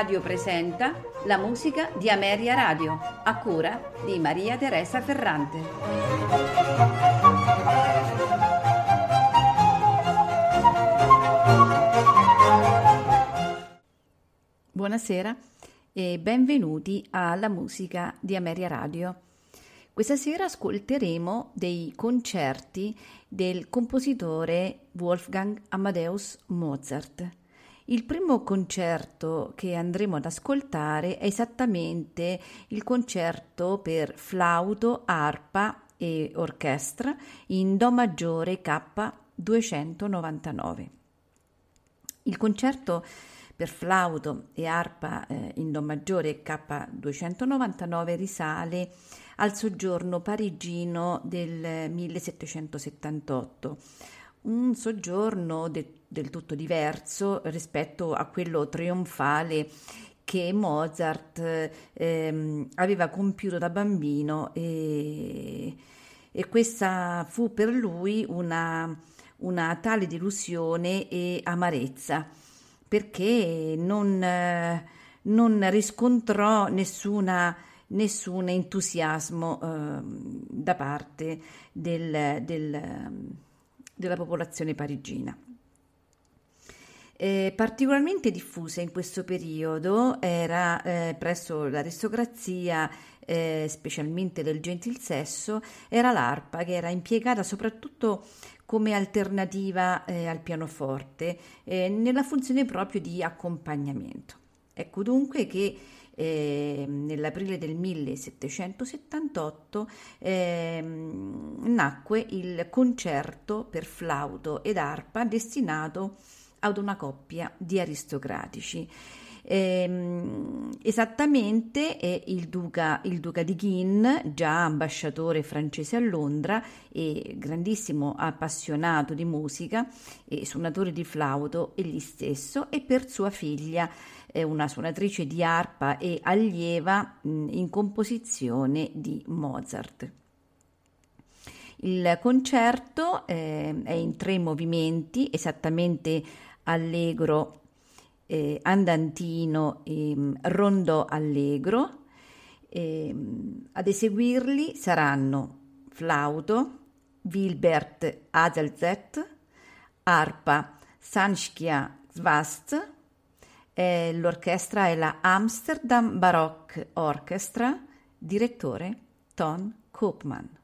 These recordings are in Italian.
Radio presenta la musica di Ameria Radio, a cura di Maria Teresa Ferrante. Buonasera e benvenuti alla musica di Ameria Radio. Questa sera ascolteremo dei concerti del compositore Wolfgang Amadeus Mozart. Il primo concerto che andremo ad ascoltare è esattamente il concerto per flauto, arpa e orchestra in Do maggiore K 299. Il concerto per flauto e arpa eh, in Do maggiore K299 risale al soggiorno parigino del 1778, un soggiorno de- del tutto diverso rispetto a quello trionfale che Mozart ehm, aveva compiuto da bambino e, e questa fu per lui una, una tale delusione e amarezza perché non, non riscontrò nessuna, nessun entusiasmo eh, da parte del, del, della popolazione parigina. Eh, particolarmente diffusa in questo periodo era eh, presso l'aristocrazia, eh, specialmente del gentil sesso, era l'arpa che era impiegata soprattutto come alternativa eh, al pianoforte, eh, nella funzione proprio di accompagnamento. Ecco dunque che eh, nell'aprile del 1778 eh, nacque il concerto per flauto ed arpa destinato ad una coppia di aristocratici. Ehm, esattamente è il duca, il duca di Guin, già ambasciatore francese a Londra e grandissimo appassionato di musica e suonatore di flauto egli stesso, e per sua figlia eh, una suonatrice di arpa e allieva mh, in composizione di Mozart. Il concerto eh, è in tre movimenti, esattamente allegro eh, andantino e mm, rondò allegro. Eh, ad eseguirli saranno flauto, Wilbert Adelzet, arpa Sanschia Svast, eh, l'orchestra è la Amsterdam Baroque Orchestra, direttore Ton Koopman.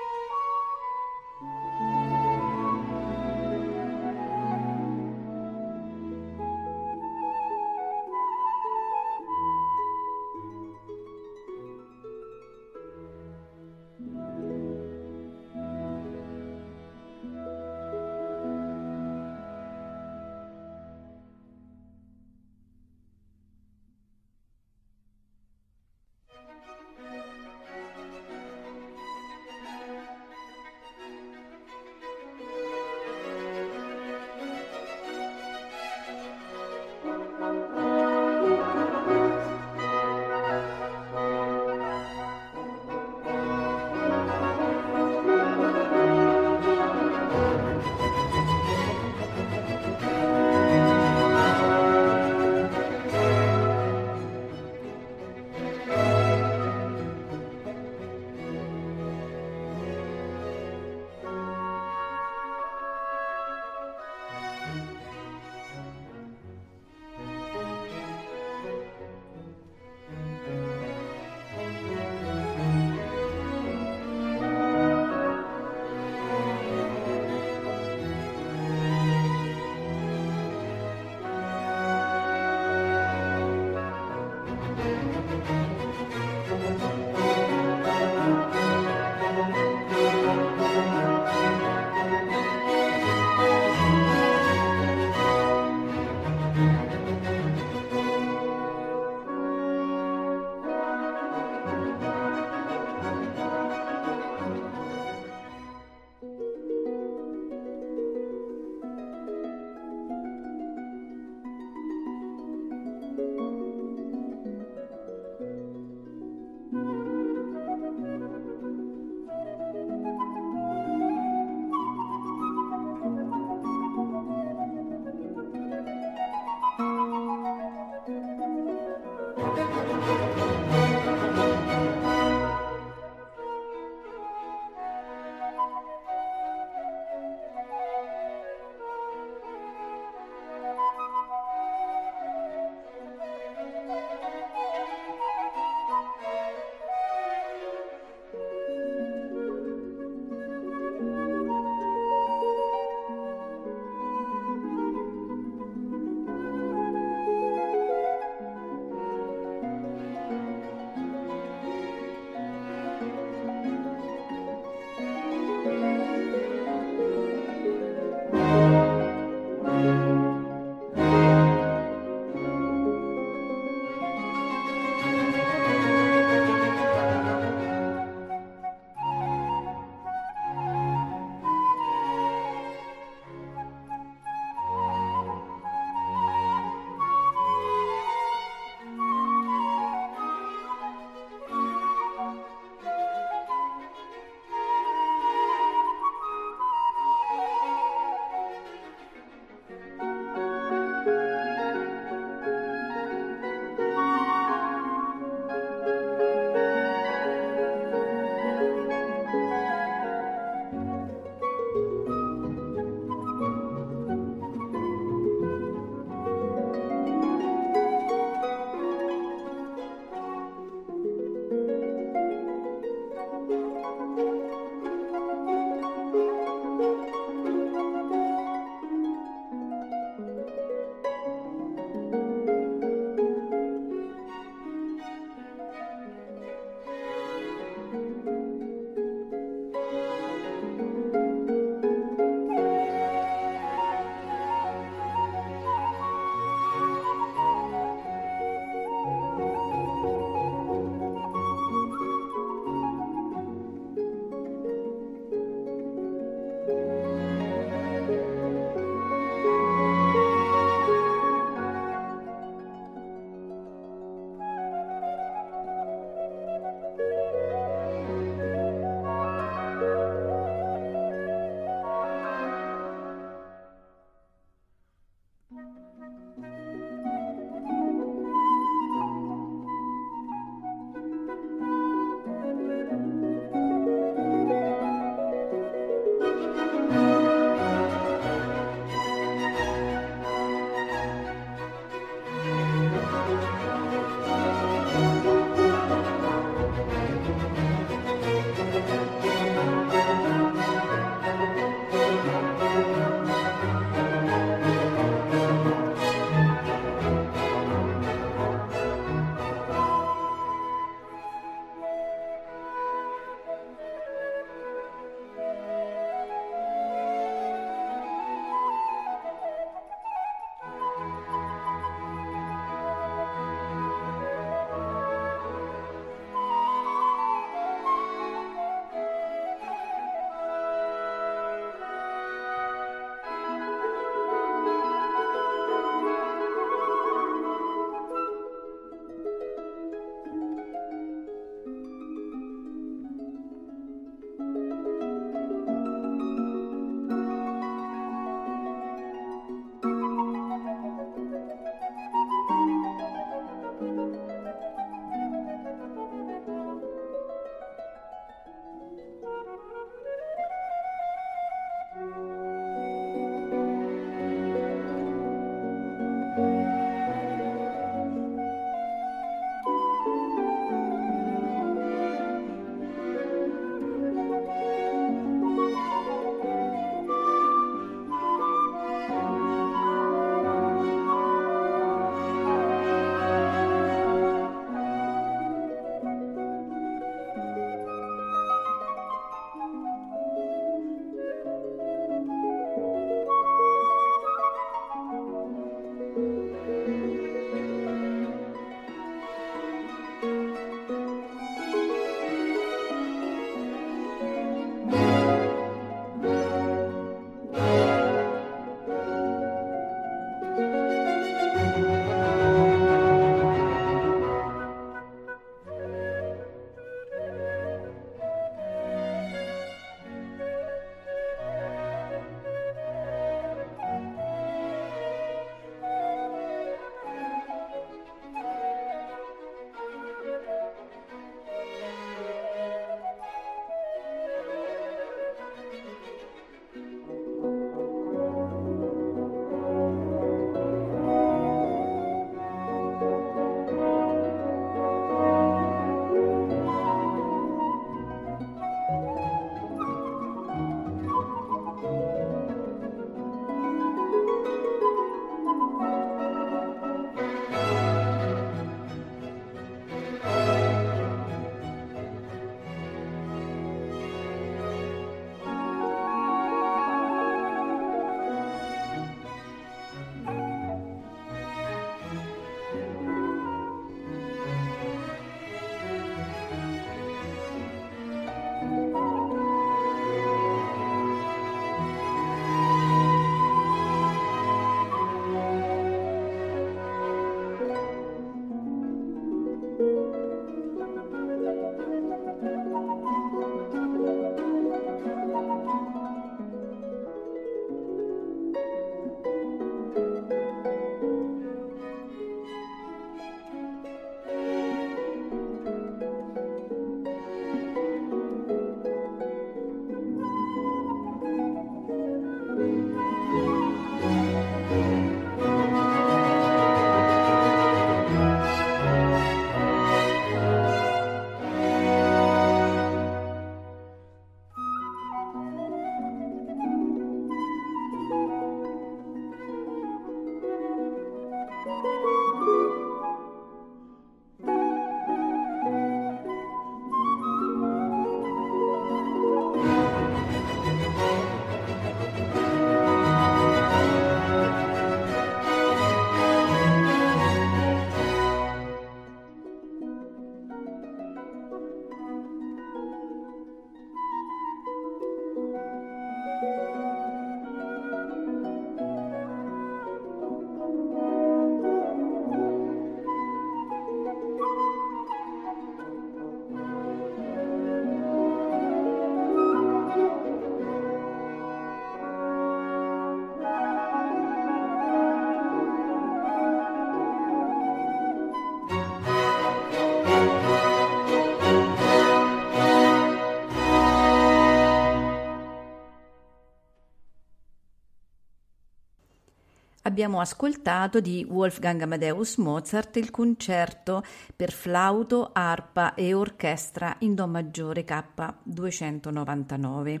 Abbiamo ascoltato di Wolfgang Amadeus Mozart il concerto per flauto, arpa e orchestra in Do maggiore K299.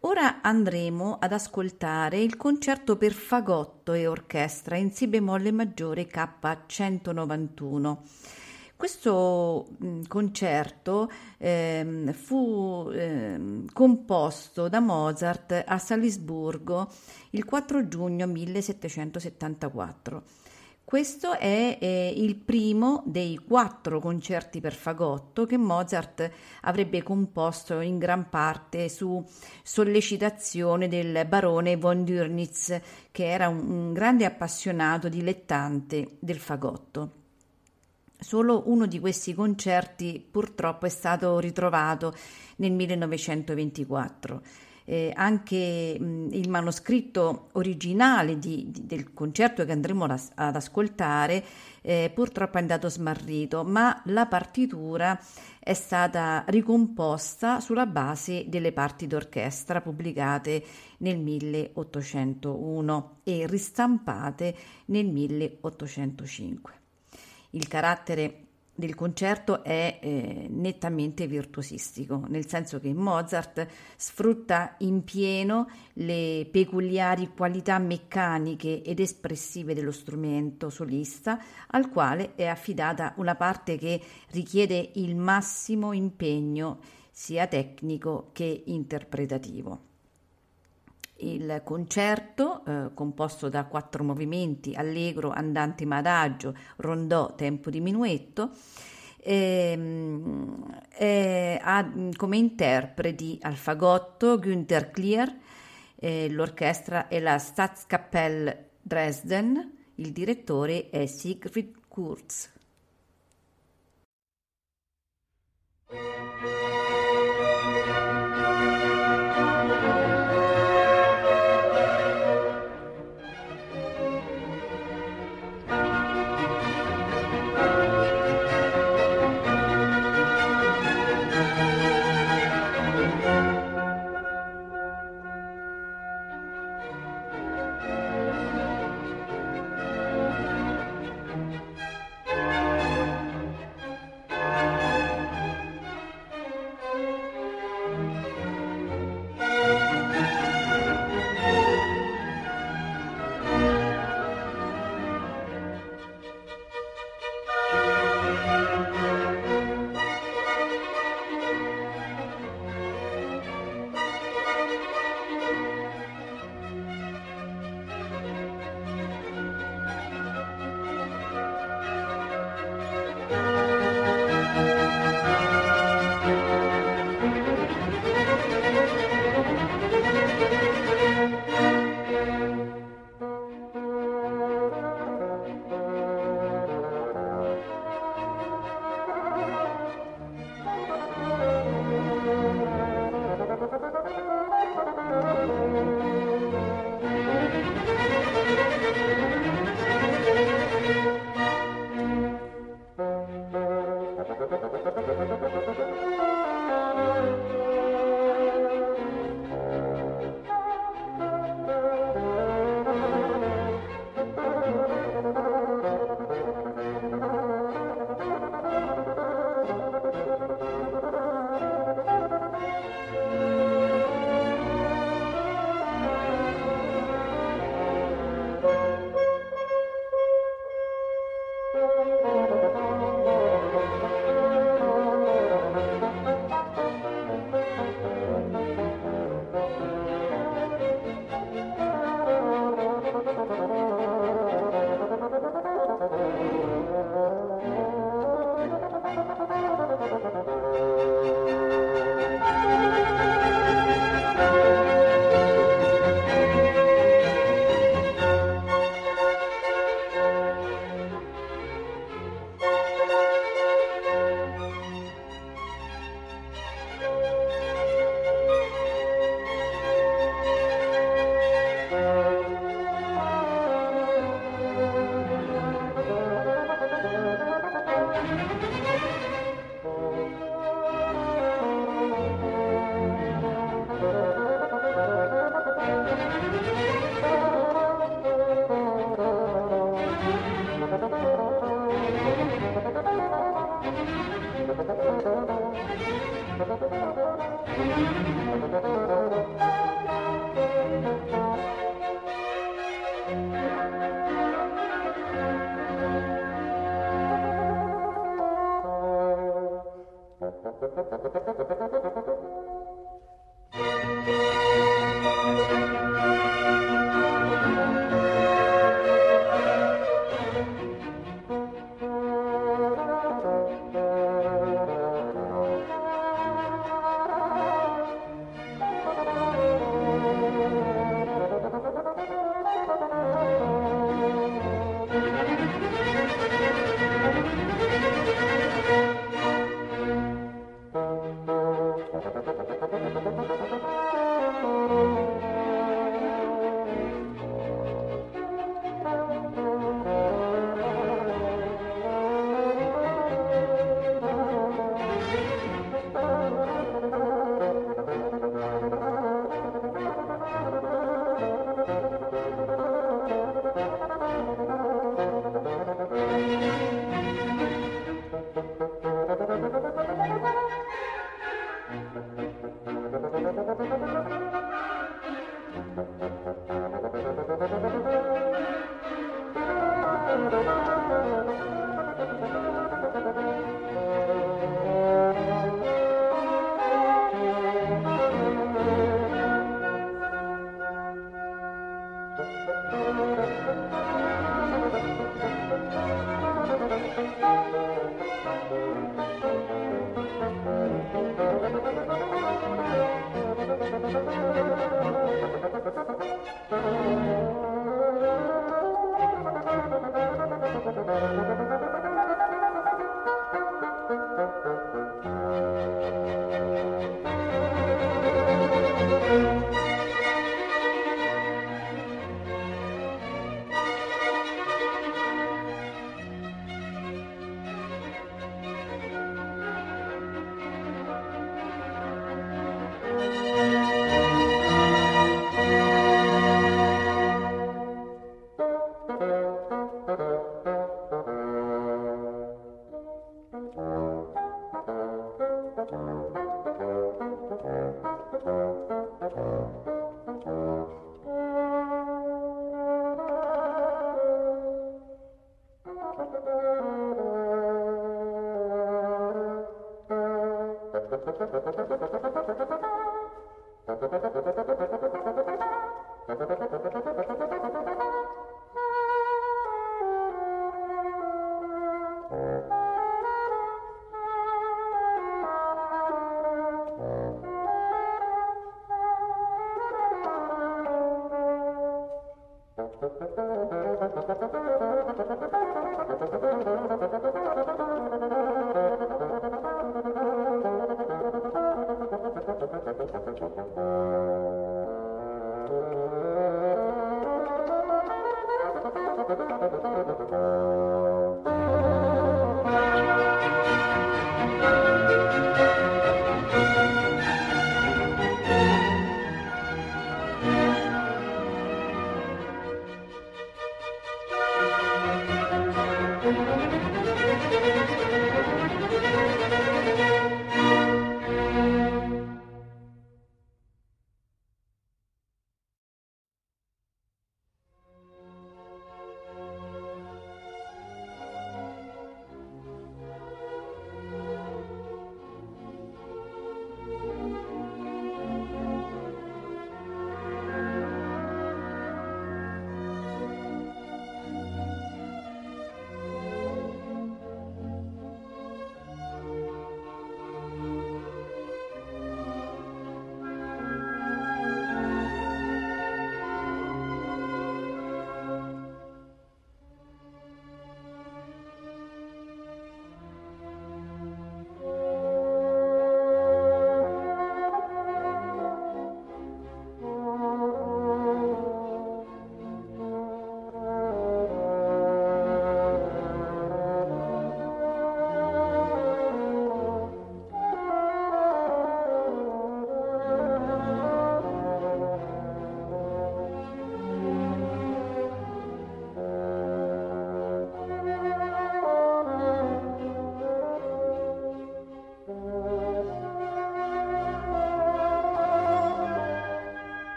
Ora andremo ad ascoltare il concerto per fagotto e orchestra in Si bemolle maggiore K191. Questo mm, concerto eh, fu eh, composto da Mozart a Salisburgo il 4 giugno 1774. Questo è eh, il primo dei quattro concerti per fagotto che Mozart avrebbe composto in gran parte su sollecitazione del barone von Dürnitz, che era un, un grande appassionato dilettante del fagotto. Solo uno di questi concerti purtroppo è stato ritrovato nel 1924. Eh, anche mh, il manoscritto originale di, di, del concerto che andremo ad, ad ascoltare eh, purtroppo è andato smarrito, ma la partitura è stata ricomposta sulla base delle parti d'orchestra pubblicate nel 1801 e ristampate nel 1805. Il carattere del concerto è eh, nettamente virtuosistico, nel senso che Mozart sfrutta in pieno le peculiari qualità meccaniche ed espressive dello strumento solista, al quale è affidata una parte che richiede il massimo impegno sia tecnico che interpretativo. Il concerto, eh, composto da quattro movimenti, allegro, andante ma adagio, rondò, tempo di minuetto, ehm, ha come interpreti al fagotto Günther Klier, eh, l'orchestra è la Staatskapelle Dresden, il direttore è Siegfried Kurz.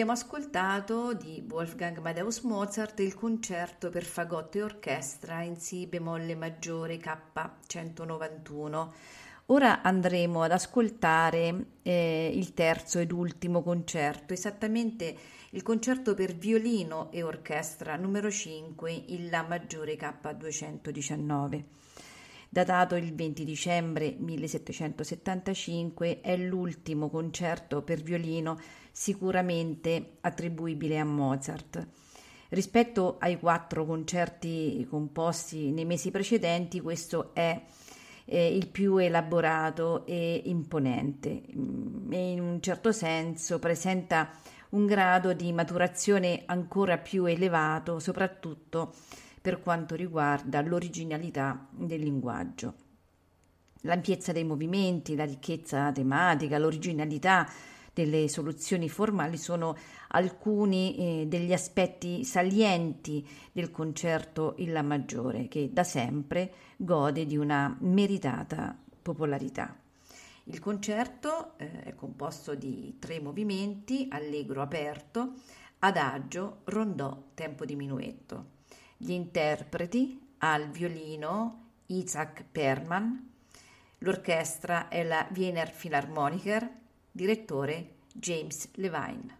Abbiamo ascoltato di Wolfgang Amadeus Mozart il concerto per fagotto e orchestra in Si bemolle maggiore K191. Ora andremo ad ascoltare eh, il terzo ed ultimo concerto, esattamente il concerto per violino e orchestra numero 5 in La maggiore K219. Datato il 20 dicembre 1775, è l'ultimo concerto per violino sicuramente attribuibile a Mozart. Rispetto ai quattro concerti composti nei mesi precedenti, questo è eh, il più elaborato e imponente mm, e in un certo senso presenta un grado di maturazione ancora più elevato, soprattutto per quanto riguarda l'originalità del linguaggio. L'ampiezza dei movimenti, la ricchezza tematica, l'originalità delle soluzioni formali sono alcuni eh, degli aspetti salienti del concerto in La maggiore che da sempre gode di una meritata popolarità. Il concerto eh, è composto di tre movimenti, allegro aperto, adagio, rondò, tempo di minuetto. Gli interpreti al violino Isaac Perman, l'orchestra è la Wiener Philharmoniker, direttore James Levine.